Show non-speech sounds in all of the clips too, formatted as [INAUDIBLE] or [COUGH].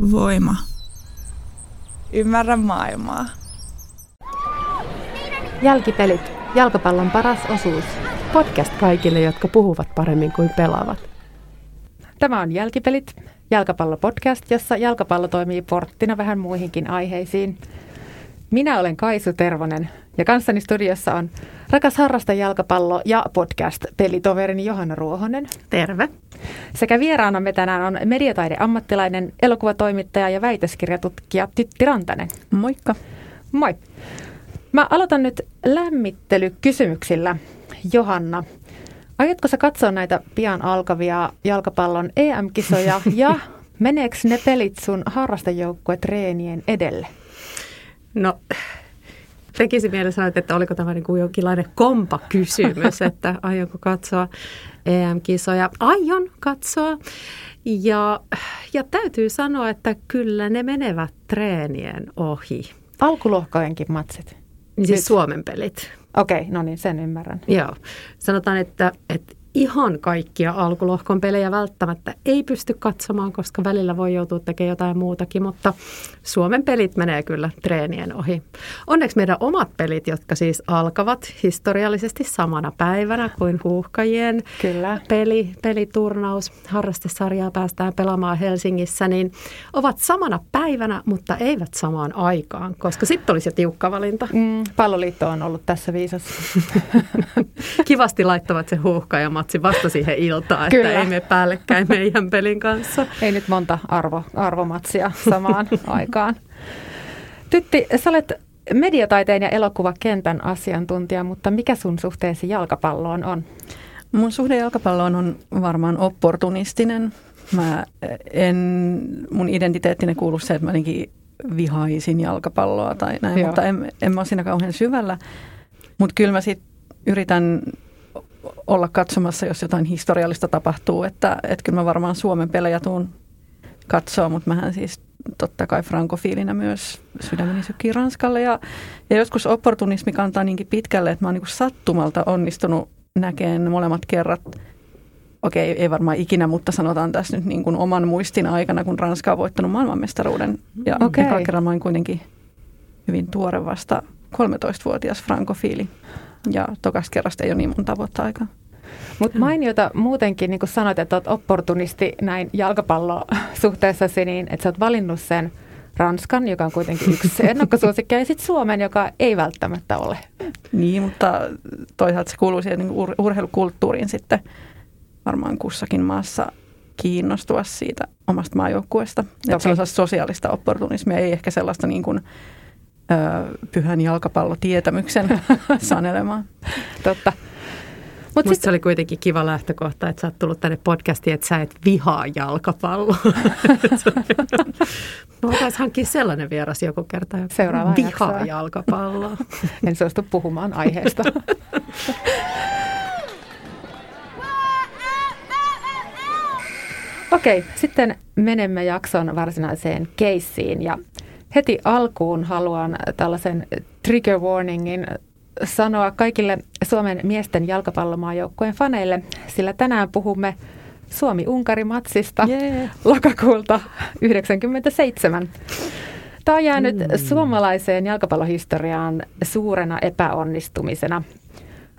Voima. Ymmärrä maailmaa. Jälkipelit. Jalkapallon paras osuus. Podcast kaikille, jotka puhuvat paremmin kuin pelaavat. Tämä on Jälkipelit, jalkapallopodcast, jossa jalkapallo toimii porttina vähän muihinkin aiheisiin. Minä olen Kaisu Tervonen ja kanssani studiossa on rakas harrasta jalkapallo ja podcast-pelitoverini Johanna Ruohonen. Terve. Sekä vieraanamme tänään on mediataide-ammattilainen, elokuvatoimittaja ja väitöskirjatutkija Tytti Rantanen. Moikka. Moi. Mä aloitan nyt lämmittelykysymyksillä. Johanna, aiotko sä katsoa näitä pian alkavia jalkapallon EM-kisoja [LAUGHS] ja meneekö ne pelit sun harrastajoukkuetreenien edelle? No, tekisi mielessä sanoa, että oliko tämä niin kuin jonkinlainen kompa-kysymys, [LAUGHS] että aionko katsoa EM-kisoja. Aion katsoa. Ja, ja täytyy sanoa, että kyllä ne menevät treenien ohi. Alkulohkojenkin matsit? Niin siis Nyt. Suomen pelit. Okei, okay, no niin, sen ymmärrän. Joo. Sanotaan, että, että ihan kaikkia alkulohkon pelejä välttämättä ei pysty katsomaan, koska välillä voi joutua tekemään jotain muutakin, mutta Suomen pelit menee kyllä treenien ohi. Onneksi meidän omat pelit, jotka siis alkavat historiallisesti samana päivänä kuin huuhkajien kyllä. Peli, peliturnaus, harrastesarjaa päästään pelaamaan Helsingissä, niin ovat samana päivänä, mutta eivät samaan aikaan, koska sitten olisi jo tiukka valinta. Mm, palloliitto on ollut tässä viisas. [LAUGHS] Kivasti laittavat se huuhkaja matsi vasta siihen iltaan, että Kyllä. ei me päällekkäin meidän pelin kanssa. [LAUGHS] Ei nyt monta arvo, arvomatsia samaan [LAUGHS] aikaan. Tytti, sä olet mediataiteen ja elokuvakentän asiantuntija, mutta mikä sun suhteesi jalkapalloon on? Mun suhde jalkapalloon on varmaan opportunistinen. Mä en, mun identiteettinen kuuluu se, että mä vihaisin jalkapalloa tai näin, Joo. mutta en, en mä ole siinä kauhean syvällä. Mutta kyllä mä sitten yritän olla katsomassa, jos jotain historiallista tapahtuu. Että, että kyllä mä varmaan Suomen pelejä tuun katsoa, mutta mähän siis totta kai frankofiilinä myös sydämeni sykkii Ranskalle. Ja, ja joskus opportunismi kantaa niinkin pitkälle, että mä oon niin sattumalta onnistunut näkemään molemmat kerrat okei, ei varmaan ikinä, mutta sanotaan tässä nyt niin kuin oman muistin aikana, kun Ranska on voittanut maailmanmestaruuden. Ja okay. eka kerran mä kuitenkin hyvin tuore vasta 13-vuotias frankofiili. Ja tokas kerrasta ei ole niin monta vuotta aikaa. Mutta mainiota muutenkin, niin kuin sanoit, että olet opportunisti näin jalkapallosuhteessasi, [LAUGHS] niin että sä oot valinnut sen Ranskan, joka on kuitenkin yksi [LAUGHS] ennakkosuosikki, ja sitten Suomen, joka ei välttämättä ole. Niin, mutta toisaalta se kuuluu siihen niin ur- urheilukulttuuriin sitten varmaan kussakin maassa kiinnostua siitä omasta maajoukkueesta. Että se on sosiaalista opportunismia, ei ehkä sellaista niin kuin, pyhän jalkapallotietämyksen [LAUGHS] sanelemaan. Totta. Mut Musta sit... se oli kuitenkin kiva lähtökohta, että sä oot tullut tänne podcastiin, että sä et vihaa jalkapalloa. [LAUGHS] no voitaisiin hankkia sellainen vieras joku kerta, joka Seuraava vihaa jaksoa. jalkapalloa. [LAUGHS] en suostu puhumaan aiheesta. Okei, sitten menemme jakson varsinaiseen keissiin ja heti alkuun haluan tällaisen trigger warningin sanoa kaikille Suomen miesten jalkapallomaajoukkueen faneille, sillä tänään puhumme Suomi-Unkari-matsista yeah. lokakuulta 1997. Tämä on jäänyt mm. suomalaiseen jalkapallohistoriaan suurena epäonnistumisena.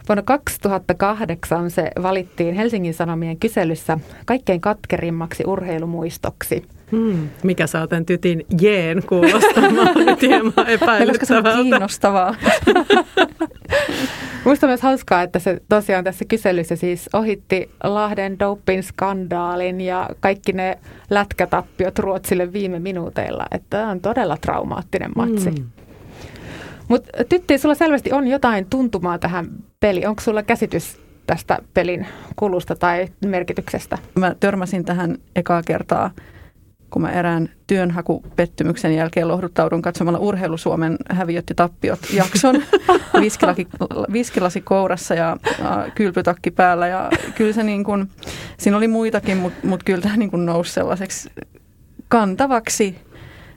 Vuonna 2008 se valittiin Helsingin Sanomien kyselyssä kaikkein katkerimmaksi urheilumuistoksi. Hmm. Mikä saa tämän tytin jeen kuulostamaan nyt [LAUGHS] hieman epäilyttävältä. Koska se on kiinnostavaa. [LAUGHS] Minusta on myös hauskaa, että se tosiaan tässä kyselyssä siis ohitti Lahden doping skandaalin ja kaikki ne lätkätappiot Ruotsille viime minuuteilla. Että tämä on todella traumaattinen matsi. Mm. Mutta Tytti, sulla selvästi on jotain tuntumaa tähän peliin. Onko sulla käsitys tästä pelin kulusta tai merkityksestä? Mä törmäsin tähän ekaa kertaa, kun mä erään työnhakupettymyksen jälkeen lohduttaudun katsomalla Urheilusuomen häviöt ja tappiot jakson. [LAUGHS] viskilasi, viskilasi kourassa ja äh, kylpytakki päällä. Ja kyllä se niin kuin, siinä oli muitakin, mutta mut kyllä tämä niin kuin nousi sellaiseksi kantavaksi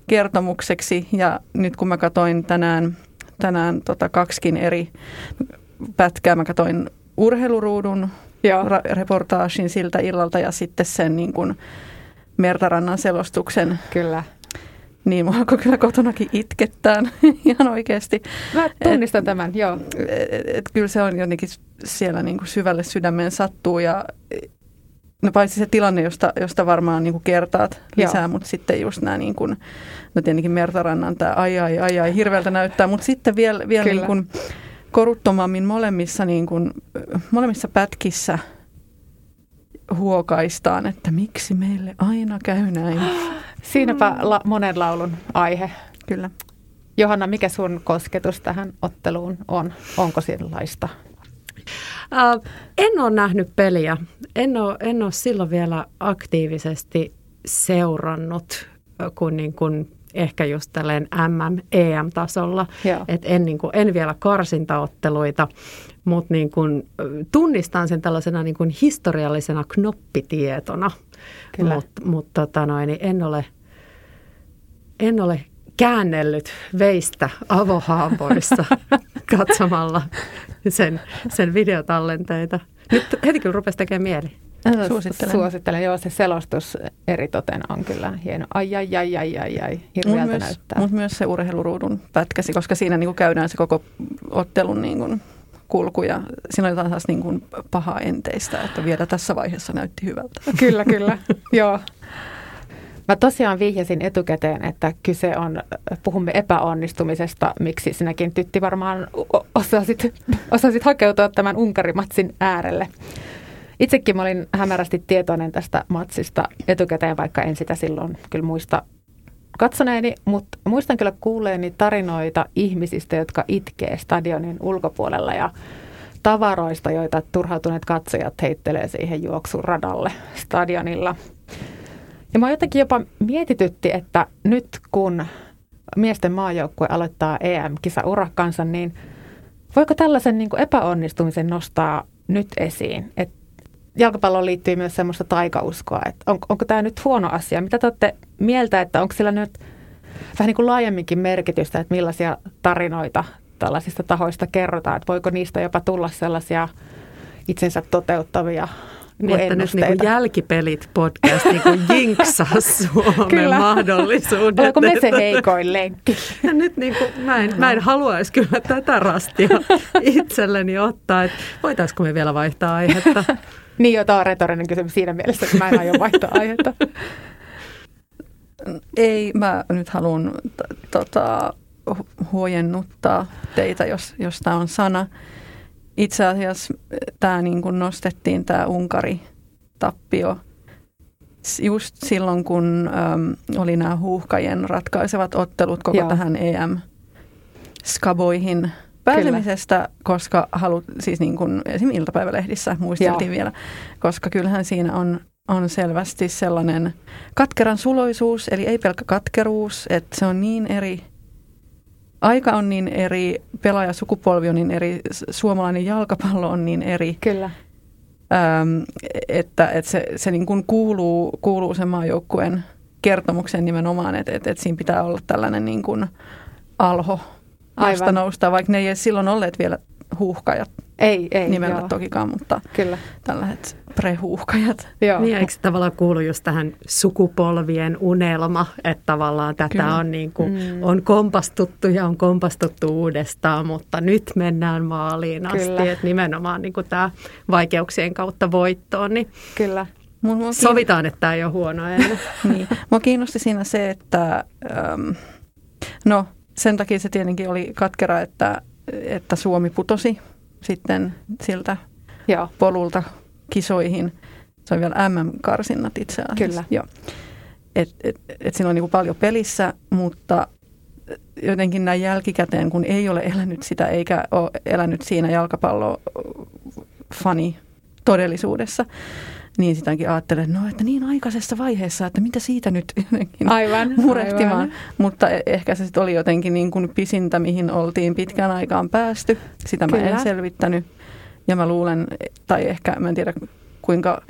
kertomukseksi. Ja nyt kun mä katsoin tänään tänään tota, kaksikin eri pätkää. Mä katsoin urheiluruudun Ra- reportaasin siltä illalta ja sitten sen niin kuin, Mertarannan selostuksen. Kyllä. Niin, mua alkoi kyllä kotonakin itkettää [LAUGHS] ihan oikeasti. Mä tunnistan et, tämän, joo. Et, et, kyllä se on jotenkin siellä niin kuin syvälle sydämeen sattuu ja no paitsi se tilanne, josta, josta varmaan niin kuin kertaat lisää, joo. mutta sitten just nämä niin kuin, no tietenkin Mertarannan tämä ai ai ai ai hirveältä näyttää, mutta sitten vielä, vielä niin kuin koruttomammin molemmissa, niin kuin, molemmissa pätkissä huokaistaan, että miksi meille aina käy näin. [GASPS] Siinäpä la, monen laulun aihe. Kyllä. Johanna, mikä sun kosketus tähän otteluun on? Onko sellaista? Uh, en ole nähnyt peliä. En ole, en ole silloin vielä aktiivisesti seurannut, kun, niin kun ehkä just tälleen MM, EM-tasolla. Et en, niin kuin, en vielä karsintaotteluita, mutta niin kuin, tunnistan sen tällaisena niin kuin historiallisena knoppitietona. Mutta mut, tota noin, niin en ole, en ole käännellyt veistä avohaapoissa [LAUGHS] katsomalla sen, sen videotallenteita. Nyt heti kyllä rupesi tekemään mieli. Suosittelen. Suosittelen, joo, se selostus eritoten on kyllä hieno. Ai, ai, ai, ai, ai, ai, hirveältä mut näyttää. Mutta myös se urheiluruudun pätkäsi, koska siinä niinku käydään se koko ottelun niinku kulku ja siinä oli taas niinku pahaa enteistä, että vielä tässä vaiheessa näytti hyvältä. [LAUGHS] Kyllä, kyllä, [LAUGHS] joo. Mä tosiaan vihjasin etukäteen, että kyse on, puhumme epäonnistumisesta, miksi sinäkin tytti varmaan osasit, osasit hakeutua tämän Unkarimatsin äärelle. Itsekin mä olin hämärästi tietoinen tästä matsista etukäteen, vaikka en sitä silloin kyllä muista katsoneeni, mutta muistan kyllä kuulleeni tarinoita ihmisistä, jotka itkee stadionin ulkopuolella ja tavaroista, joita turhautuneet katsojat heittelee siihen juoksuradalle stadionilla. Ja mä jotenkin jopa mietitytti, että nyt kun miesten maajoukkue aloittaa EM-kisa urakkansa, niin voiko tällaisen niin kuin epäonnistumisen nostaa nyt esiin? Et jalkapalloon liittyy myös semmoista taikauskoa, että on, onko tämä nyt huono asia? Mitä te olette mieltä, että onko sillä nyt vähän niin kuin laajemminkin merkitystä, että millaisia tarinoita tällaisista tahoista kerrotaan, että voiko niistä jopa tulla sellaisia itsensä toteuttavia niin, että nyt niin kuin jälkipelit podcast niin kuin jinksaa [LAUGHS] Suomen kyllä. mahdollisuudet. Onko me se heikoin lenkki? Ja nyt niin kuin, mä, en, mä en haluaisi kyllä tätä rastia [LAUGHS] itselleni ottaa, että voitaisiko me vielä vaihtaa aihetta. [LAUGHS] niin jo, tämä on retorinen kysymys siinä mielessä, että mä en aio vaihtaa aihetta. Ei, mä nyt haluan t- tota, huojennuttaa teitä, jos, jos tämä on sana itse asiassa eh, tämä niin kuin nostettiin tämä Unkari-tappio just silloin, kun äm, oli nämä huuhkajien ratkaisevat ottelut koko Joo. tähän EM-skaboihin pääsemisestä, Kyllä. koska halut, siis niin kuin esimerkiksi iltapäivälehdissä muisteltiin Joo. vielä, koska kyllähän siinä on, on selvästi sellainen katkeran suloisuus, eli ei pelkkä katkeruus, että se on niin eri aika on niin eri, pelaajasukupolvi on niin eri, suomalainen jalkapallo on niin eri. Kyllä. Ähm, että, että se, se niin kuin kuuluu, kuuluu sen maajoukkueen kertomukseen nimenomaan, että, että, että siinä pitää olla tällainen niin kuin alho, josta nousta, vaikka ne ei edes silloin olleet vielä huuhkajat ei, ei, nimellä joo. tokikaan, mutta Kyllä. tällaiset prehuuhkajat. Joo. Niin, eikö tavallaan kuulu just tähän sukupolvien unelma, että tavallaan tätä Kyllä. on, niin kuin, mm. on kompastuttu ja on kompastuttu uudestaan, mutta nyt mennään maaliin asti, Kyllä. että nimenomaan niin kuin tämä vaikeuksien kautta voittoon, niin Kyllä. Mua, mua sovitaan, että tämä ei ole huono ennen. [LAUGHS] niin. Mua kiinnosti siinä se, että ähm, no sen takia se tietenkin oli katkera, että, että Suomi putosi sitten siltä Joo. polulta kisoihin. Se on vielä MM-karsinnat itse asiassa. Kyllä. Joo. Et, et, et siinä on niin paljon pelissä, mutta jotenkin näin jälkikäteen, kun ei ole elänyt sitä eikä ole elänyt siinä jalkapallofani todellisuudessa, niin sitäkin ajattelen, no että niin aikaisessa vaiheessa, että mitä siitä nyt [LAUGHS] jotenkin aivan, murehtimaan. Aivan. Mutta e- ehkä se sitten oli jotenkin niin kuin pisintä, mihin oltiin pitkään aikaan päästy. Sitä Kyllä. mä en selvittänyt. Ja mä luulen, tai ehkä mä en tiedä kuinka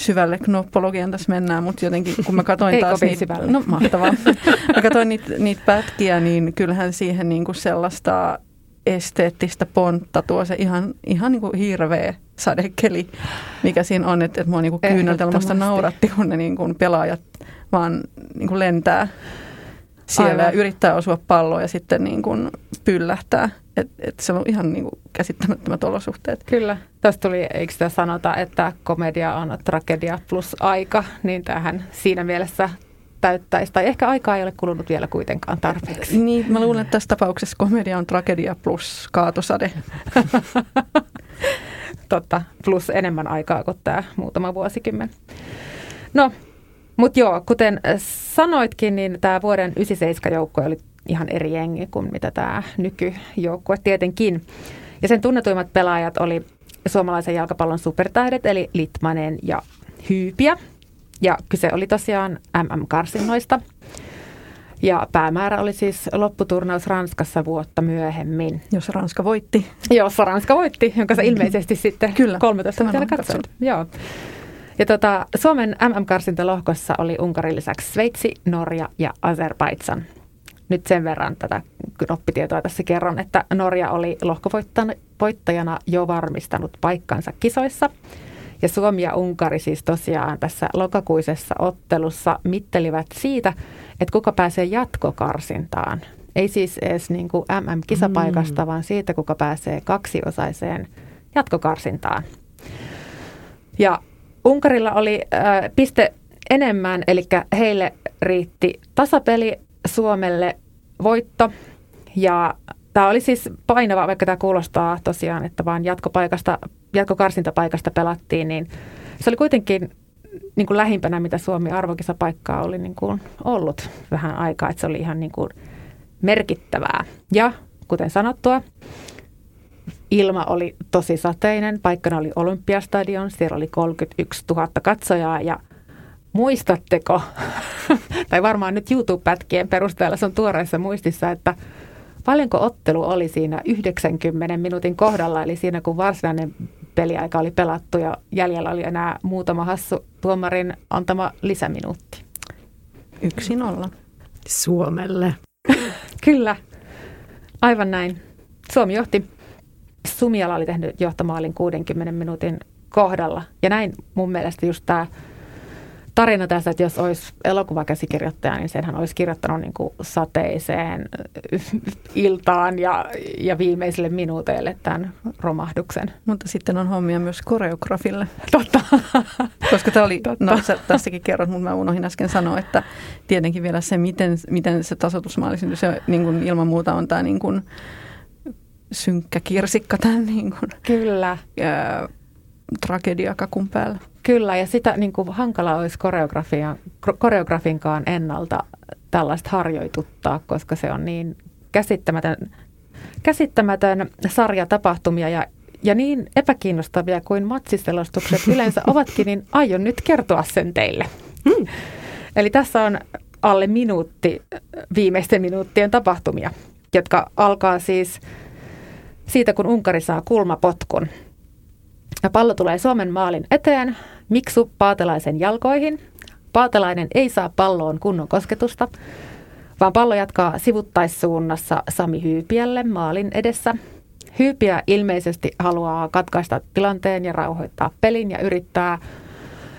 syvälle knoppologian tässä mennään, mutta jotenkin kun mä katsoin [LAUGHS] taas niitä, no mahtavaa, [LAUGHS] mä katsoin niitä, niitä pätkiä, niin kyllähän siihen niin kuin sellaista esteettistä pontta tuo se ihan, ihan niin kuin hirveä sadekeli, mikä siinä on, että, että mua niin kyyneltelmästä nauratti, kun ne niin kuin pelaajat vaan niin kuin lentää siellä Aivan. ja yrittää osua palloa ja sitten niin kuin pyllähtää. Et, et se on ihan niin kuin käsittämättömät olosuhteet. Kyllä. Tästä tuli, eikö sitä sanota, että komedia on tragedia plus aika, niin tähän siinä mielessä täyttäisi. Tai ehkä aikaa ei ole kulunut vielä kuitenkaan tarpeeksi. Niin, mä luulen, että tässä tapauksessa komedia on tragedia plus kaatosade. [LAUGHS] Totta, plus enemmän aikaa kuin tämä muutama vuosikymmen. No, mutta joo, kuten sanoitkin, niin tämä vuoden 97 joukkue oli ihan eri jengi kuin mitä tämä nykyjoukkue tietenkin. Ja sen tunnetuimmat pelaajat oli suomalaisen jalkapallon supertähdet, eli Litmanen ja Hyypiä. Ja kyse oli tosiaan MM-karsinnoista. Ja päämäärä oli siis lopputurnaus Ranskassa vuotta myöhemmin. Jos Ranska voitti. Jos Ranska voitti, jonka sä ilmeisesti [LAUGHS] sitten Kyllä, 13 vuotta katsoit. Joo. Ja tota, Suomen MM-karsintalohkossa oli Unkarin lisäksi Sveitsi, Norja ja Azerbaidsan. Nyt sen verran tätä knoppitietoa tässä kerron, että Norja oli lohkovoittajana jo varmistanut paikkansa kisoissa. Ja Suomi ja Unkari siis tosiaan tässä lokakuisessa ottelussa mittelivät siitä, että kuka pääsee jatkokarsintaan. Ei siis edes niin kuin MM-kisapaikasta, mm. vaan siitä, kuka pääsee kaksiosaiseen jatkokarsintaan. Ja Unkarilla oli äh, piste enemmän, eli heille riitti tasapeli, Suomelle voitto. Ja tämä oli siis painava, vaikka tämä kuulostaa tosiaan, että vain jatkopaikasta, jatkokarsintapaikasta pelattiin, niin se oli kuitenkin niin kuin lähimpänä, mitä Suomi arvokisapaikkaa oli niin kuin ollut vähän aikaa, että se oli ihan niin kuin merkittävää. Ja kuten sanottua, ilma oli tosi sateinen. Paikkana oli Olympiastadion, siellä oli 31 000 katsojaa ja muistatteko, [LAUGHS] tai varmaan nyt YouTube-pätkien perusteella se on tuoreessa muistissa, että paljonko ottelu oli siinä 90 minuutin kohdalla, eli siinä kun varsinainen peliaika oli pelattu ja jäljellä oli enää muutama hassu tuomarin antama lisäminuutti. Yksi nolla. Suomelle. [LAUGHS] Kyllä, aivan näin. Suomi johti Sumiala oli tehnyt johtomaalin 60 minuutin kohdalla. Ja näin mun mielestä just tämä tarina tässä, että jos olisi elokuvakäsikirjoittaja, niin senhän olisi kirjoittanut niin kuin sateiseen iltaan ja, ja viimeisille minuuteille tämän romahduksen. Mutta sitten on hommia myös koreografille. Totta. Koska tämä oli, Totta. no sä tässäkin kerrot, mutta mä unohdin äsken sanoa, että tietenkin vielä se, miten, miten se tasoitusmaali syntyi, se niin kuin ilman muuta on tämä niin kuin, synkkä kirsikka tämän niin kuin, Kyllä. Tragediakakun päällä. Kyllä, ja sitä niin kuin hankala olisi koreografinkaan ennalta tällaista harjoituttaa, koska se on niin käsittämätön, käsittämätön sarja tapahtumia ja, ja niin epäkiinnostavia kuin matsiselostukset [LAUGHS] yleensä ovatkin, niin aion nyt kertoa sen teille. Hmm. Eli tässä on alle minuutti viimeisten minuuttien tapahtumia, jotka alkaa siis – siitä, kun Unkari saa kulmapotkun. Ja pallo tulee Suomen maalin eteen, Miksu Paatelaisen jalkoihin. Paatelainen ei saa palloon kunnon kosketusta, vaan pallo jatkaa sivuttaissuunnassa Sami Hyypiälle maalin edessä. Hyypiä ilmeisesti haluaa katkaista tilanteen ja rauhoittaa pelin ja yrittää,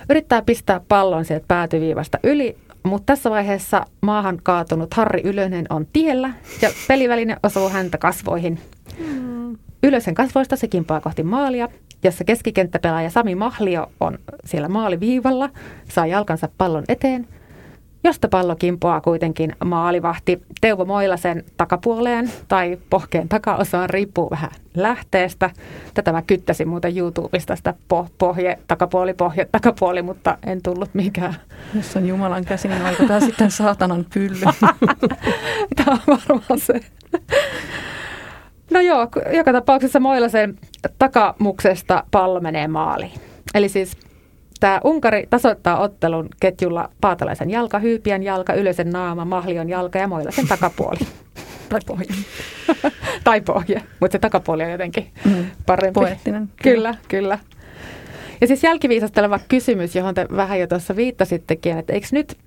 yrittää pistää pallon sieltä päätyviivasta yli, mutta tässä vaiheessa maahan kaatunut Harri Ylönen on tiellä ja peliväline osuu häntä kasvoihin. Mm. Ylösen kasvoista se kimpaa kohti maalia, jossa keskikenttäpelaaja Sami Mahlio on siellä maaliviivalla, saa jalkansa pallon eteen, josta pallo kimpoaa kuitenkin maalivahti Teuvo Moilasen takapuoleen tai pohkeen takaosaan, riippuu vähän lähteestä. Tätä mä kyttäsin muuten YouTubesta sitä po- pohje, takapuoli, pohje, takapuoli, mutta en tullut mikään. Jos on Jumalan käsi, niin onko tämä sitten saatanan pylly? [LAUGHS] tämä on varmaan se. No joo, joka tapauksessa Moilasen takamuksesta pallo menee maaliin. Eli siis tämä Unkari tasoittaa ottelun ketjulla Paatalaisen jalka, Hyypiän jalka, Ylösen naama, Mahlion jalka ja Moilasen takapuoli. [LAUGHS] tai pohja. [LAUGHS] tai pohja, mutta se takapuoli on jotenkin mm, parempi. Poettinen. Kyllä, kyllä. Ja siis jälkiviisasteleva kysymys, johon te vähän jo tuossa viittasittekin, että eikö nyt,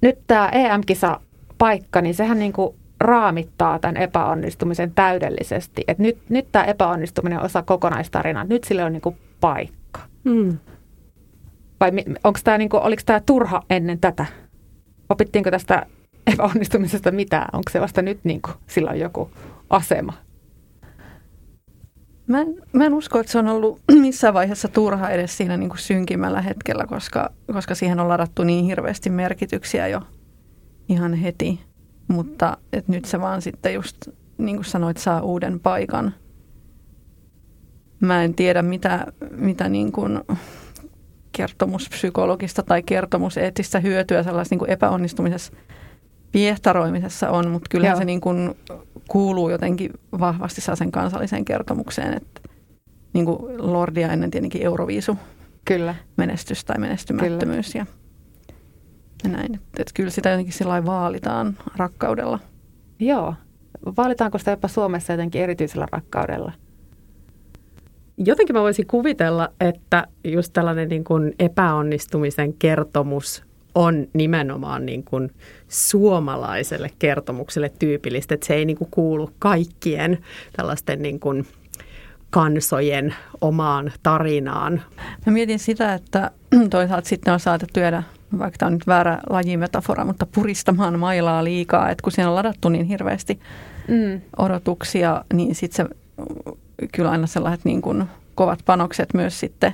nyt tämä EM-kisa paikka, niin sehän niin kuin raamittaa tämän epäonnistumisen täydellisesti. Että nyt, nyt tämä epäonnistuminen on osa kokonaistarinaa. Nyt sille on niin kuin paikka. Mm. Vai onko tämä, niin kuin, oliko tämä turha ennen tätä? Opittiinko tästä epäonnistumisesta mitään? Onko se vasta nyt niin kuin, sillä on joku asema? Mä en, mä en usko, että se on ollut [CLEARS THROAT] missään vaiheessa turha edes siinä niin kuin synkimmällä hetkellä, koska, koska siihen on ladattu niin hirveästi merkityksiä jo ihan heti. Mutta et nyt se vaan sitten just, niin kuin sanoit, saa uuden paikan. Mä en tiedä, mitä, mitä niin kuin kertomuspsykologista tai kertomuseettistä hyötyä sellaisessa niin kuin epäonnistumisessa piehtaroimisessa on, mutta kyllähän Joo. se niin kuin kuuluu jotenkin vahvasti sen kansalliseen kertomukseen, että niin kuin Lordia ennen tietenkin Euroviisu Kyllä. menestys tai menestymättömyys kyllä. ja, ja näin. Että, että kyllä sitä jotenkin sillä vaalitaan rakkaudella. Joo. Vaalitaanko sitä jopa Suomessa jotenkin erityisellä rakkaudella? Jotenkin mä voisin kuvitella, että just tällainen niin kuin epäonnistumisen kertomus on nimenomaan niin kuin suomalaiselle kertomukselle tyypillistä, että se ei niin kuin kuulu kaikkien tällaisten niin kuin kansojen omaan tarinaan. Mä mietin sitä, että toisaalta sitten on saatettu jäädä, vaikka tämä on nyt väärä lajimetafora, mutta puristamaan mailaa liikaa, että kun siinä on ladattu niin hirveästi mm. odotuksia, niin sitten se kyllä aina sellaiset niin kuin kovat panokset myös sitten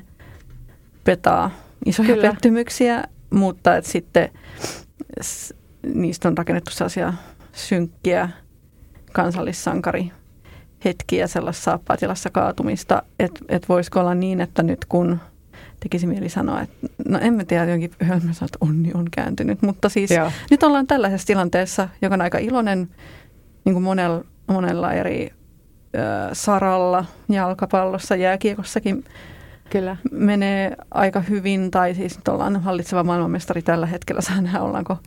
petaa isoja Kyllä. pettymyksiä mutta että sitten niistä on rakennettu sellaisia synkkiä kansallissankari hetkiä sellaisessa saappaatilassa kaatumista, että et voisiko olla niin, että nyt kun tekisi mieli sanoa, että no emme tiedä, jonkin hölmö että onni on kääntynyt, mutta siis Joo. nyt ollaan tällaisessa tilanteessa, joka on aika iloinen niin kuin monella, monella eri ö, saralla, jalkapallossa, jääkiekossakin Kyllä. menee aika hyvin, tai siis nyt ollaan hallitseva maailmanmestari tällä hetkellä, saa nähdä ollaanko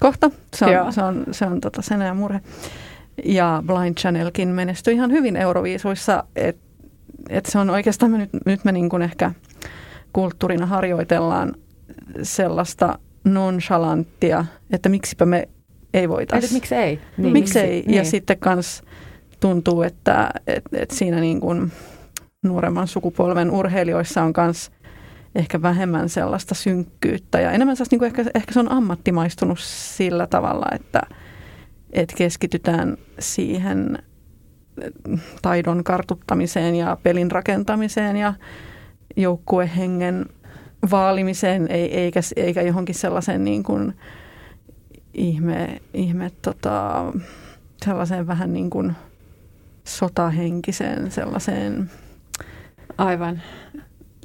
kohta. Se on, se on, se on tota sen ja murhe. Ja Blind Channelkin menestyi ihan hyvin Euroviisuissa, että et se on oikeastaan, nyt, nyt me niin kuin ehkä kulttuurina harjoitellaan sellaista nonchalanttia, että miksipä me ei voitaisi. Miksi ei? Niin, miksi ei? Niin. Ja sitten kans tuntuu, että et, et siinä niin kuin nuoremman sukupolven urheilijoissa on myös ehkä vähemmän sellaista synkkyyttä ja enemmän sellaista, niin kuin ehkä, ehkä se on ammattimaistunut sillä tavalla, että, että keskitytään siihen taidon kartuttamiseen ja pelin rakentamiseen ja joukkuehengen vaalimiseen, eikä, eikä johonkin sellaiseen niin kuin ihme, ihme tota, sellaiseen vähän niin kuin sotahenkiseen sellaiseen Aivan.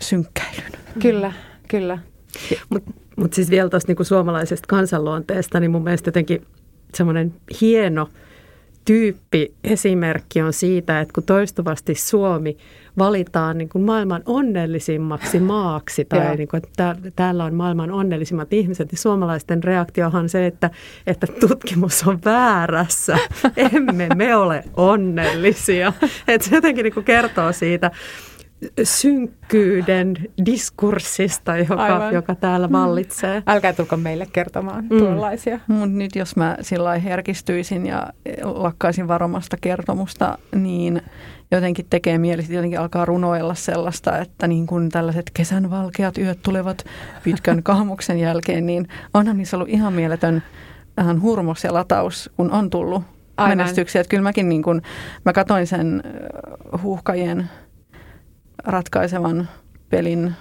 synkkäilyn. Kyllä, kyllä. Mutta mut siis vielä tuosta niinku suomalaisesta kansanluonteesta, niin mun mielestä jotenkin semmoinen hieno tyyppi esimerkki on siitä, että kun toistuvasti Suomi valitaan niin kuin maailman onnellisimmaksi maaksi tai niin kuin, että täällä on maailman onnellisimmat ihmiset, niin suomalaisten reaktiohan se, että, että tutkimus on väärässä. [LAUGHS] Emme me ole onnellisia. Että se jotenkin niin kuin kertoo siitä synkkyyden diskurssista, joka, joka täällä mm. vallitsee. Älkää tulko meille kertomaan mm. tuollaisia. Mutta nyt jos mä sillä herkistyisin ja lakkaisin varomasta kertomusta, niin jotenkin tekee mieli, jotenkin alkaa runoilla sellaista, että niin kun tällaiset kesän valkeat yöt tulevat pitkän [LAUGHS] kahmuksen jälkeen, niin onhan niissä ollut ihan mieletön vähän hurmos ja lataus, kun on tullut Aivan. menestyksiä. Että kyllä mäkin niin kun, mä katoin sen huuhkajien ratkaisevan pelin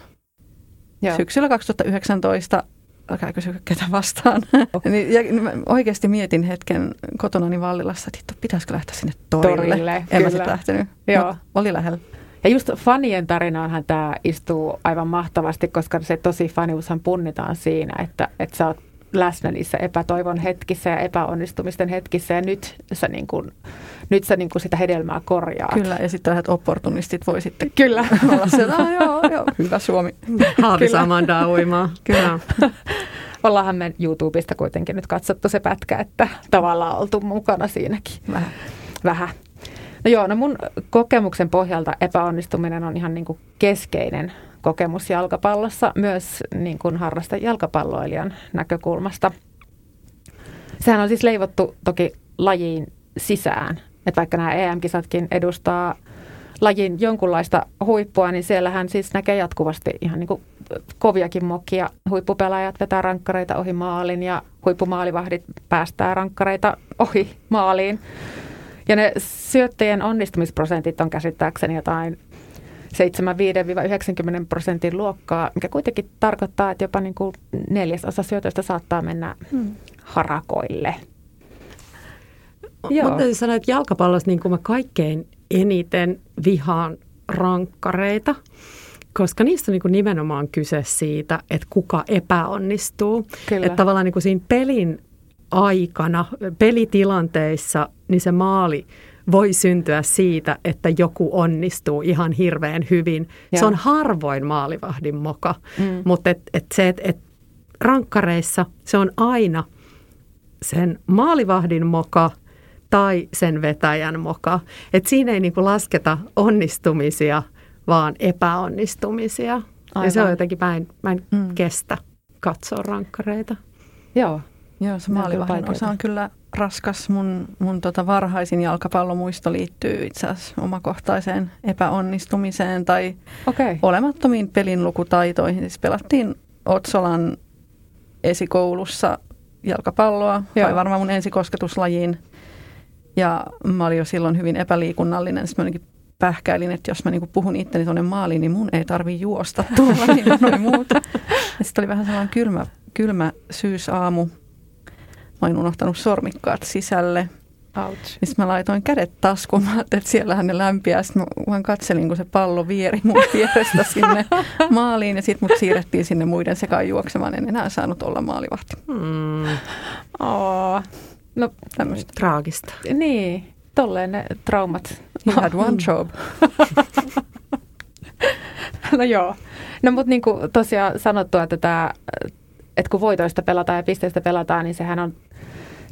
Joo. syksyllä 2019 älkää kysy ketä vastaan. [LAUGHS] Niin, ja oikeasti mietin hetken kotonani Vallilassa, että pitäisikö lähteä sinne torille. torille en kyllä. mä sitten lähtenyt, Joo. oli lähellä. Ja just fanien tarinaanhan tämä istuu aivan mahtavasti, koska se tosi faniushan punnitaan siinä, että, että sä oot läsnä niissä epätoivon hetkissä ja epäonnistumisten hetkissä ja nyt sä, niin kuin, nyt sä niin kuin sitä hedelmää korjaat. Kyllä, ja sitten tällaiset opportunistit voi sitten Kyllä. [LAUGHS] olla se, joo, joo, hyvä Suomi. [LAUGHS] Haavisamandaa uimaa. Kyllä. [LAUGHS] Ollaanhan me YouTubesta kuitenkin nyt katsottu se pätkä, että tavallaan oltu mukana siinäkin. Vähän. Vähän. No joo, no mun kokemuksen pohjalta epäonnistuminen on ihan niin kuin keskeinen kokemus jalkapallossa myös niin kuin harrasta jalkapalloilijan näkökulmasta. Sehän on siis leivottu toki lajiin sisään. Että vaikka nämä EM-kisatkin edustaa lajin jonkunlaista huippua, niin siellähän siis näkee jatkuvasti ihan niin kuin koviakin mokia. Huippupelaajat vetää rankkareita ohi maalin ja huippumaalivahdit päästää rankkareita ohi maaliin. Ja ne syöttäjien onnistumisprosentit on käsittääkseni jotain 75-90 prosentin luokkaa, mikä kuitenkin tarkoittaa, että jopa niin kuin neljäsosa syötöistä saattaa mennä hmm. harakoille. Joo. Mutta sanoa, että jalkapallossa niin kuin mä kaikkein eniten vihaan rankkareita, koska niistä on niin kuin nimenomaan kyse siitä, että kuka epäonnistuu. Kyllä. Että tavallaan niin kuin siinä pelin aikana, pelitilanteissa, niin se maali voi syntyä siitä, että joku onnistuu ihan hirveän hyvin. Joo. Se on harvoin maalivahdin moka, mm. mutta et, et se, että et rankkareissa se on aina sen maalivahdin moka tai sen vetäjän moka. Et siinä ei niinku lasketa onnistumisia, vaan epäonnistumisia. Aivan. Ja se on jotenkin, mä en, mä en mm. kestä katsoa rankkareita. Joo. Joo, se maalivahdin osa on kyllä raskas. Mun, mun tota varhaisin jalkapallomuisto liittyy itse asiassa omakohtaiseen epäonnistumiseen tai okay. olemattomiin pelinlukutaitoihin. Siis pelattiin Otsolan esikoulussa jalkapalloa, Joo. vai varmaan mun ensikosketuslajiin. Ja mä olin jo silloin hyvin epäliikunnallinen. Sitten mä pähkäilin, että jos mä niinku puhun itteni tuonne maaliin, niin mun ei tarvi juosta tuolla [LAUGHS] niin noin muuta. Sitten oli vähän sellainen kylmä, kylmä syysaamu Mä olin unohtanut sormikkaat sisälle. Ouch. Sitten mä laitoin kädet taskuun, mä että siellähän ne lämpiää. Sitten mä vaan katselin, kun se pallo vieri mun [LAUGHS] vierestä sinne maaliin ja sitten mut siirrettiin sinne muiden sekaan juoksemaan. En enää saanut olla maalivahti. Hmm. Oh. No tämmöistä. Traagista. Niin, tolleen ne traumat. You had one [LAUGHS] job. no joo. No mutta niin kuin tosiaan sanottua, että tämä että kun voitoista pelataan ja pisteistä pelataan, niin sehän on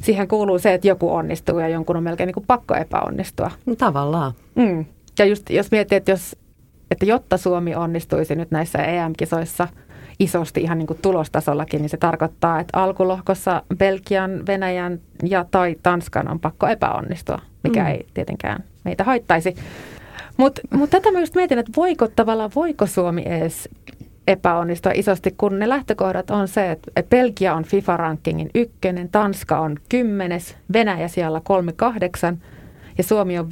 siihen kuuluu se, että joku onnistuu ja jonkun on melkein niin kuin pakko epäonnistua. No, tavallaan. Mm. Ja just jos miettii, että, jos, että jotta Suomi onnistuisi nyt näissä EM-kisoissa isosti ihan niin kuin tulostasollakin, niin se tarkoittaa, että alkulohkossa Belgian, Venäjän ja tai Tanskan on pakko epäonnistua, mikä mm. ei tietenkään meitä haittaisi. Mutta mut tätä mä just mietin, että voiko tavallaan, voiko Suomi edes epäonnistua isosti, kun ne lähtökohdat on se, että Belgia on FIFA-rankingin ykkönen, Tanska on kymmenes, Venäjä siellä 38 ja Suomi on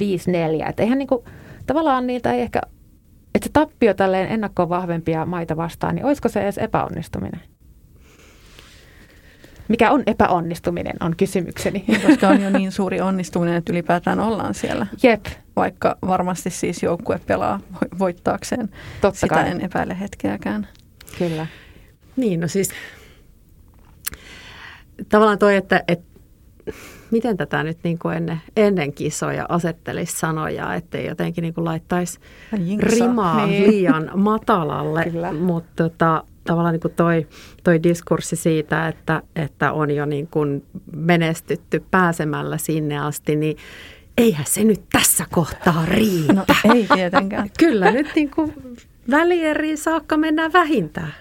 5-4. Että eihän niinku, tavallaan niiltä ei ehkä, että se tappio tälleen ennakkoon vahvempia maita vastaan, niin olisiko se edes epäonnistuminen? Mikä on epäonnistuminen, on kysymykseni. Koska on jo niin suuri onnistuminen, että ylipäätään ollaan siellä. Jep. Vaikka varmasti siis joukkue pelaa voittaakseen. Totta Sitä kai. en epäile hetkeäkään. Kyllä. Niin, no siis tavallaan toi, että, että miten tätä nyt niin kuin ennen, ennen kisoja asettelisi sanoja, ettei jotenkin niin kuin laittaisi rimaa niin. liian matalalle, Kyllä. mutta tota, tavallaan niin kuin toi, toi diskurssi siitä, että, että on jo niin kuin menestytty pääsemällä sinne asti, niin eihän se nyt tässä kohtaa riitä. No ei tietenkään. [LAUGHS] Kyllä nyt niin kuin välieriin saakka mennään vähintään.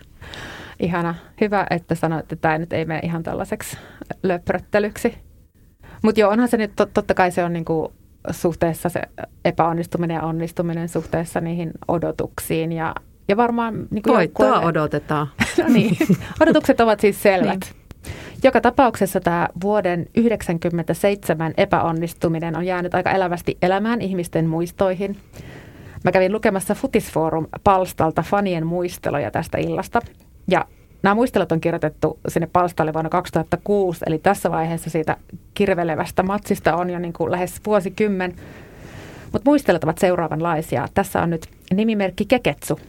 Ihana. Hyvä, että sanoit, että tämä nyt ei mene ihan tällaiseksi löpröttelyksi. Mutta joo, onhan se nyt, totta kai se on niinku suhteessa se epäonnistuminen ja onnistuminen suhteessa niihin odotuksiin ja ja varmaan... Niin Voittoa joukkueelle... odotetaan. [LAUGHS] no niin, odotukset ovat siis selvät. niin. Joka tapauksessa tämä vuoden 1997 epäonnistuminen on jäänyt aika elävästi elämään ihmisten muistoihin. Mä kävin lukemassa Futisforum-palstalta fanien muisteloja tästä illasta. Ja nämä muistelot on kirjoitettu sinne palstalle vuonna 2006, eli tässä vaiheessa siitä kirvelevästä matsista on jo niin kuin lähes vuosikymmen. Mutta muistelut ovat seuraavanlaisia. Tässä on nyt nimimerkki Keketsu,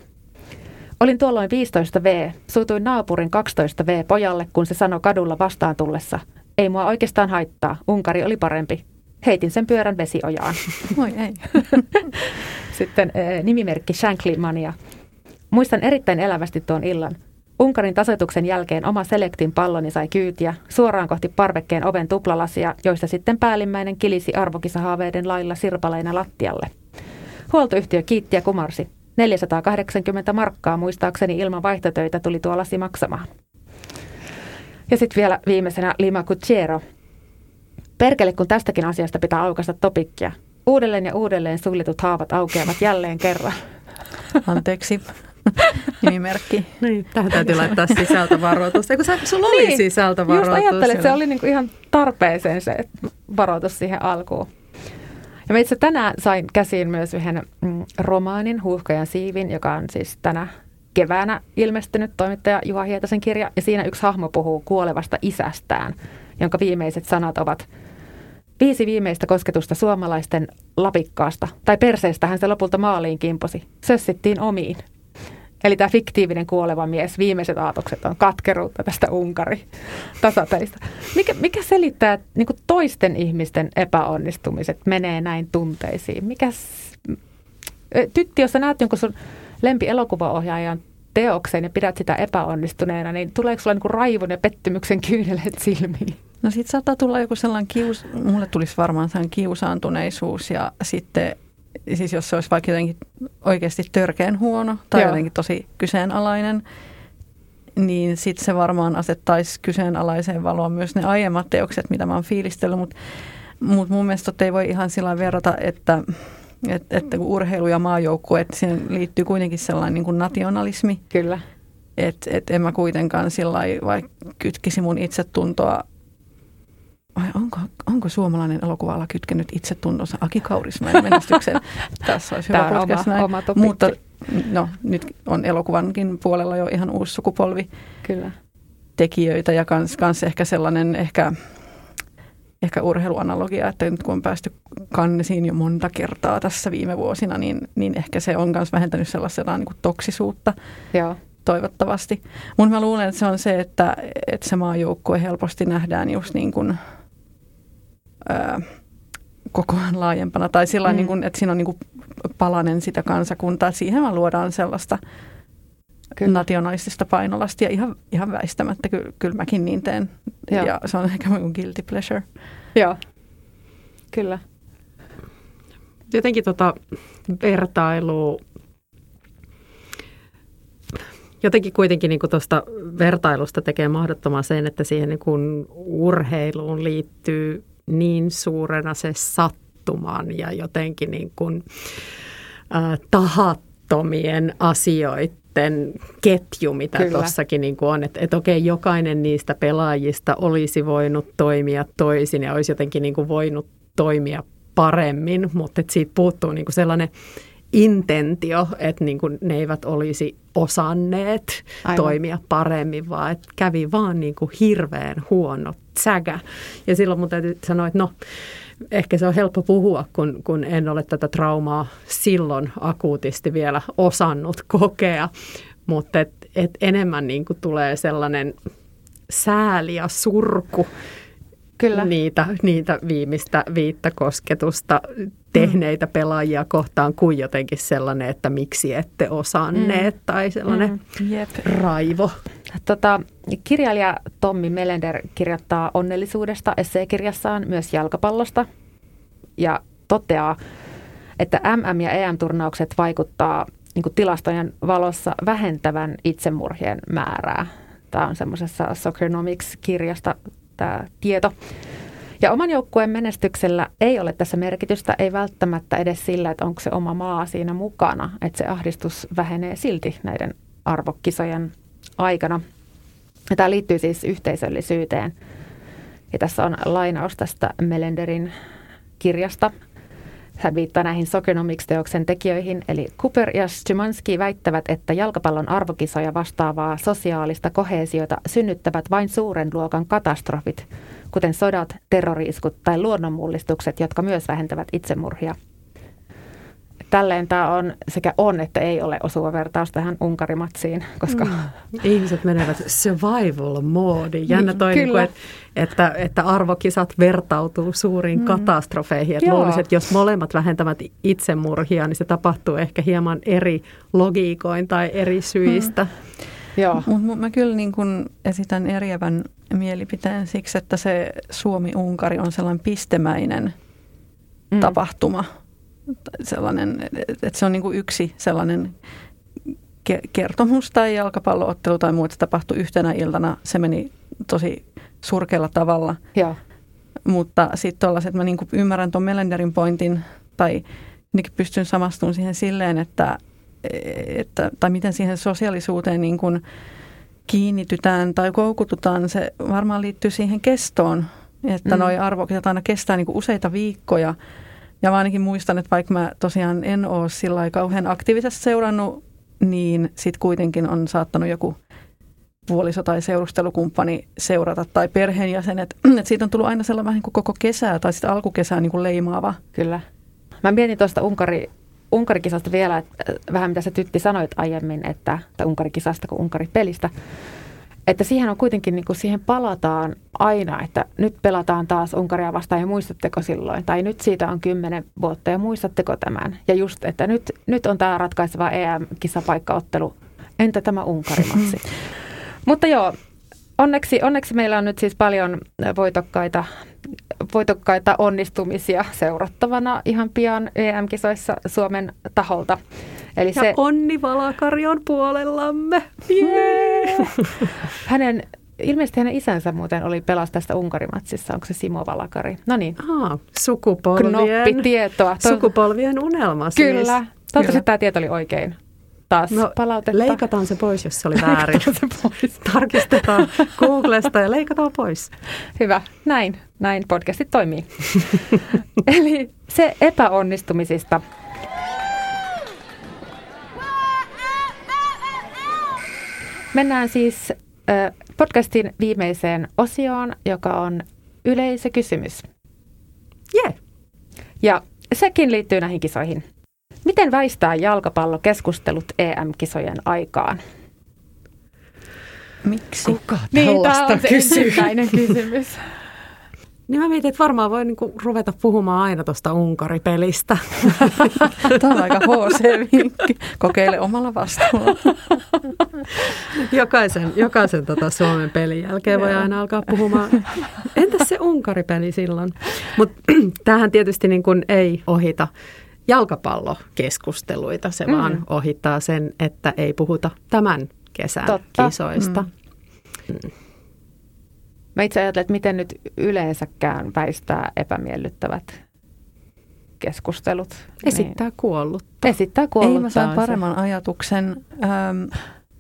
Olin tuolloin 15V, suutuin naapurin 12V pojalle, kun se sanoi kadulla vastaan tullessa. Ei mua oikeastaan haittaa, Unkari oli parempi. Heitin sen pyörän vesiojaan. [LAUGHS] Moi ei. [LAUGHS] Sitten eh, nimimerkki Shankly-mania. Muistan erittäin elävästi tuon illan. Unkarin tasoituksen jälkeen oma selektin palloni sai kyytiä suoraan kohti parvekkeen oven tuplalasia, joista sitten päällimmäinen kilisi arvokisahaaveiden lailla sirpaleina lattialle. Huoltoyhtiö kiitti ja kumarsi. 480 markkaa muistaakseni ilman vaihtotöitä tuli tuo lasi maksamaan. Ja sitten vielä viimeisenä Lima Cucciero. Perkele, kun tästäkin asiasta pitää aukaista topikkia. Uudelleen ja uudelleen suljetut haavat aukeavat jälleen kerran. Anteeksi. [LAUGHS] Nimimerkki. Niin, tähän täytyy laittaa sisältövaroitus. Eikö sä, sulla oli niin, sisältövaroitus? Just ajattelin, että se oli niinku ihan tarpeeseen se varoitus siihen alkuun. Ja mä itse tänään sain käsiin myös yhden mm, romaanin, Huuhkajan siivin, joka on siis tänä keväänä ilmestynyt toimittaja Juha Hietasen kirja. Ja siinä yksi hahmo puhuu kuolevasta isästään, jonka viimeiset sanat ovat Viisi viimeistä kosketusta suomalaisten lapikkaasta, tai perseestähän se lopulta maaliin kimposi. Sössittiin omiin. Eli tämä fiktiivinen kuoleva mies, viimeiset aatokset on katkeruutta tästä Unkari [LAUGHS] tasapelistä. Mikä, mikä selittää, niin toisten ihmisten epäonnistumiset menee näin tunteisiin? Mikäs, tytti, jos sä näet jonkun sun lempielokuvaohjaajan teoksen ja pidät sitä epäonnistuneena, niin tuleeko sulla niin raivon ja pettymyksen kyyneleet silmiin? No sitten saattaa tulla joku sellainen kius, mulle tulisi varmaan sellainen kiusaantuneisuus ja sitten siis jos se olisi vaikka jotenkin oikeasti törkeän huono tai Joo. jotenkin tosi kyseenalainen, niin sitten se varmaan asettaisi kyseenalaiseen valoon myös ne aiemmat teokset, mitä mä oon fiilistellyt, mutta mut mun mielestä ei voi ihan sillä verrata, että, että, että urheilu ja maajoukkue, että siihen liittyy kuitenkin sellainen niin kuin nationalismi. Kyllä. Että et en mä kuitenkaan sillä vaikka kytkisi mun itsetuntoa vai onko, onko suomalainen elokuva kytkenyt itsetuntonsa Aki Kaurismäen menestykseen? [LAUGHS] Tässä olisi hyvä Tämä podcast oma, näin. Oma Mutta no, nyt on elokuvankin puolella jo ihan uusi sukupolvi Kyllä. tekijöitä ja kans, kans ehkä sellainen ehkä, ehkä urheiluanalogia, että nyt kun on päästy kannesiin jo monta kertaa tässä viime vuosina, niin, niin ehkä se on myös vähentänyt sellaisena niin kuin toksisuutta. Joo toivottavasti. Mutta mä luulen, että se on se, että, että se maajoukkue helposti nähdään just niin kuin – ää, koko ajan laajempana. Tai sillä mm. niin kuin, että siinä on niin kuin palanen sitä kansakuntaa. Siihen vaan luodaan sellaista kyllä. nationalistista painolastia. Ihan, ihan väistämättä, Ky- kyllä mäkin niin teen. Joo. Ja se on [LAUGHS] ehkä minun guilty pleasure. Joo, kyllä. Jotenkin tota vertailu jotenkin kuitenkin niin tuosta vertailusta tekee mahdottoman sen, että siihen niin kuin urheiluun liittyy niin suurena se sattuman ja jotenkin niin kuin, äh, tahattomien asioiden ketju, mitä tuossakin niin on. Että et okei, jokainen niistä pelaajista olisi voinut toimia toisin ja olisi jotenkin niin kuin voinut toimia paremmin, mutta että siitä puuttuu niin kuin sellainen intentio, että niin kuin ne eivät olisi osanneet Aivan. toimia paremmin, vaan että kävi vaan niin kuin hirveän huono säkä. Ja silloin mun täytyy sanoa, että no, ehkä se on helppo puhua, kun, kun en ole tätä traumaa silloin akuutisti vielä osannut [LAUGHS] kokea, mutta et, et enemmän niin kuin tulee sellainen sääli ja surku Kyllä. Niitä, niitä viimeistä viittä kosketusta tehneitä mm. pelaajia kohtaan kuin jotenkin sellainen, että miksi ette osanneet mm. tai sellainen mm. Jep. raivo. Tota, kirjailija Tommi Melender kirjoittaa onnellisuudesta esseekirjassaan myös jalkapallosta ja toteaa, että MM- ja EM-turnaukset vaikuttaa niin tilastojen valossa vähentävän itsemurhien määrää. Tämä on semmoisessa Soccernomics-kirjasta tämä tieto. Ja oman joukkueen menestyksellä ei ole tässä merkitystä, ei välttämättä edes sillä, että onko se oma maa siinä mukana, että se ahdistus vähenee silti näiden arvokisojen aikana. Ja tämä liittyy siis yhteisöllisyyteen. Ja tässä on lainaus tästä Melenderin kirjasta. Hän viittaa näihin Sokenomics-teoksen tekijöihin, eli Cooper ja Szymanski väittävät, että jalkapallon arvokisoja vastaavaa sosiaalista kohesiota synnyttävät vain suuren luokan katastrofit – kuten sodat, terroriiskut tai luonnonmullistukset, jotka myös vähentävät itsemurhia. Tälleen tämä on sekä on että ei ole osuva vertaus tähän Unkarimatsiin, koska... Mm. Ihmiset menevät survival moodiin. Jännä toi, niin kuin, että, että, että arvokisat vertautuu suuriin mm. katastrofeihin. Että luulisin, että jos molemmat vähentävät itsemurhia, niin se tapahtuu ehkä hieman eri logiikoin tai eri syistä. Mm. Joo. Mutta mä kyllä niin kun esitän eriävän mielipiteen siksi, että se Suomi-Unkari on sellainen pistemäinen mm. tapahtuma. Sellainen, että se on niin kuin yksi sellainen kertomus tai jalkapalloottelu tai muu, että se tapahtui yhtenä iltana. Se meni tosi surkealla tavalla. Joo. mutta sitten tuollaiset, mä niinku ymmärrän tuon Melenderin pointin, tai pystyn samastumaan siihen silleen, että, että tai miten siihen sosiaalisuuteen niin kuin kiinnitytään tai koukututaan, se varmaan liittyy siihen kestoon, että mm. noi arvokisat aina kestää niin kuin useita viikkoja. Ja mä ainakin muistan, että vaikka mä tosiaan en ole sillä kauhean aktiivisesti seurannut, niin sitten kuitenkin on saattanut joku puoliso tai seurustelukumppani seurata tai perheenjäsenet. [CLEARS THROAT] että siitä on tullut aina sellainen niin kuin koko kesää tai sitten alkukesää niin kuin leimaava. Kyllä. Mä mietin tuosta Unkari, Unkarikisasta vielä, että äh, vähän mitä sä Tytti sanoit aiemmin, että, tai Unkarikisasta kuin Unkaripelistä, että siihen on kuitenkin, niin kuin siihen palataan aina, että nyt pelataan taas Unkaria vastaan ja muistatteko silloin, tai nyt siitä on kymmenen vuotta ja muistatteko tämän. Ja just, että nyt, nyt on tämä ratkaiseva EM-kisapaikkaottelu, entä tämä Unkarimatsi? [LAUGHS] Mutta joo, onneksi, onneksi meillä on nyt siis paljon voitokkaita, voitokkaita onnistumisia seurattavana ihan pian EM-kisoissa Suomen taholta. Eli ja se, Onni Valakari on puolellamme. [LAUGHS] Hänen, ilmeisesti hänen isänsä muuten oli pelas tästä Unkarimatsissa. Onko se Simo Valakari? No niin. Aha, sukupolvien, tietoa. Sukupolvien unelma siis. Kyllä. Toivottavasti tämä tieto oli oikein taas no, palautetta. Leikataan se pois, jos se oli väärin. se pois. [LAUGHS] Tarkistetaan Googlesta ja leikataan pois. Hyvä, näin, näin podcastit toimii. [LAUGHS] Eli se epäonnistumisista. Mennään siis podcastin viimeiseen osioon, joka on yleisökysymys. Yeah. Ja sekin liittyy näihin kisoihin. Miten väistää jalkapallokeskustelut EM-kisojen aikaan? Miksi? Kuka niin, tämä on se ensimmäinen kysymys. [LAUGHS] Niin mä mietin, että varmaan voi niinku ruveta puhumaan aina tuosta Unkari-pelistä. [LAUGHS] Tämä on aika HC-vinkki. Kokeile omalla vastuulla. [LAUGHS] Jokaisen, jokaisen tota Suomen pelin jälkeen voi aina alkaa puhumaan. Entäs se Unkari-peli silloin? Mutta [CLEARS THROAT] tämähän tietysti niin kuin ei ohita jalkapallokeskusteluita. Se mm. vaan ohittaa sen, että ei puhuta tämän kesän Totta. kisoista. Mm. Mm. Mä itse ajattelen, että miten nyt yleensäkään väistää epämiellyttävät keskustelut. Esittää niin. kuollutta. Esittää kuollutta. Ei mä saan paremman se. ajatuksen. Ähm,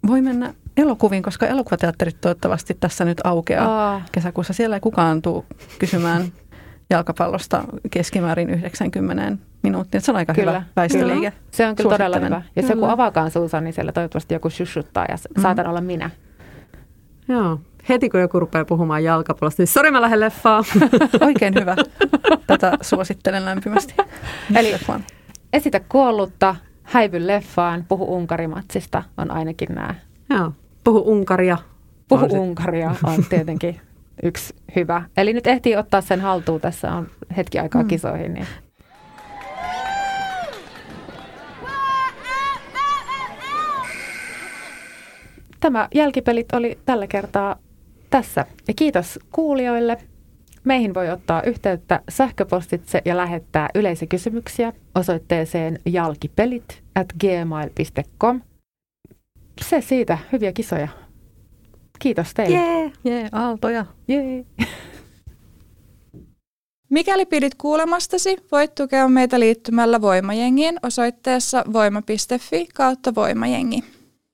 voi mennä elokuviin, koska elokuvateatterit toivottavasti tässä nyt aukeaa Aa. kesäkuussa. Siellä ei kukaan tule kysymään [LAUGHS] jalkapallosta keskimäärin 90 minuuttia. Se on aika kyllä, hyvä väistöliike. Kyllä. Se on kyllä todella hyvä. Jos kyllä. joku avaakaan suunsa, niin siellä toivottavasti joku shushuttaa ja mm. saatan olla minä. Joo. Heti kun joku rupeaa puhumaan jalkapallosta, niin sori mä lähden leffaan. [LAUGHS] Oikein hyvä. Tätä suosittelen lämpimästi. Eli leffaan. esitä kuollutta, häivy leffaan, puhu Unkarimatsista on ainakin nämä. Joo, puhu Unkaria. Puhu on Unkaria on tietenkin [LAUGHS] yksi hyvä. Eli nyt ehtii ottaa sen haltuun, tässä on hetki aikaa mm. kisoihin. Niin. Tämä jälkipelit oli tällä kertaa tässä. Ja kiitos kuulijoille. Meihin voi ottaa yhteyttä sähköpostitse ja lähettää yleisökysymyksiä osoitteeseen jalkipelit at gmail.com. Se siitä. Hyviä kisoja. Kiitos teille. Jee, jee, aaltoja. Jee. [LAUGHS] Mikäli pidit kuulemastasi, voit tukea meitä liittymällä Voimajengiin osoitteessa voima.fi kautta voimajengi.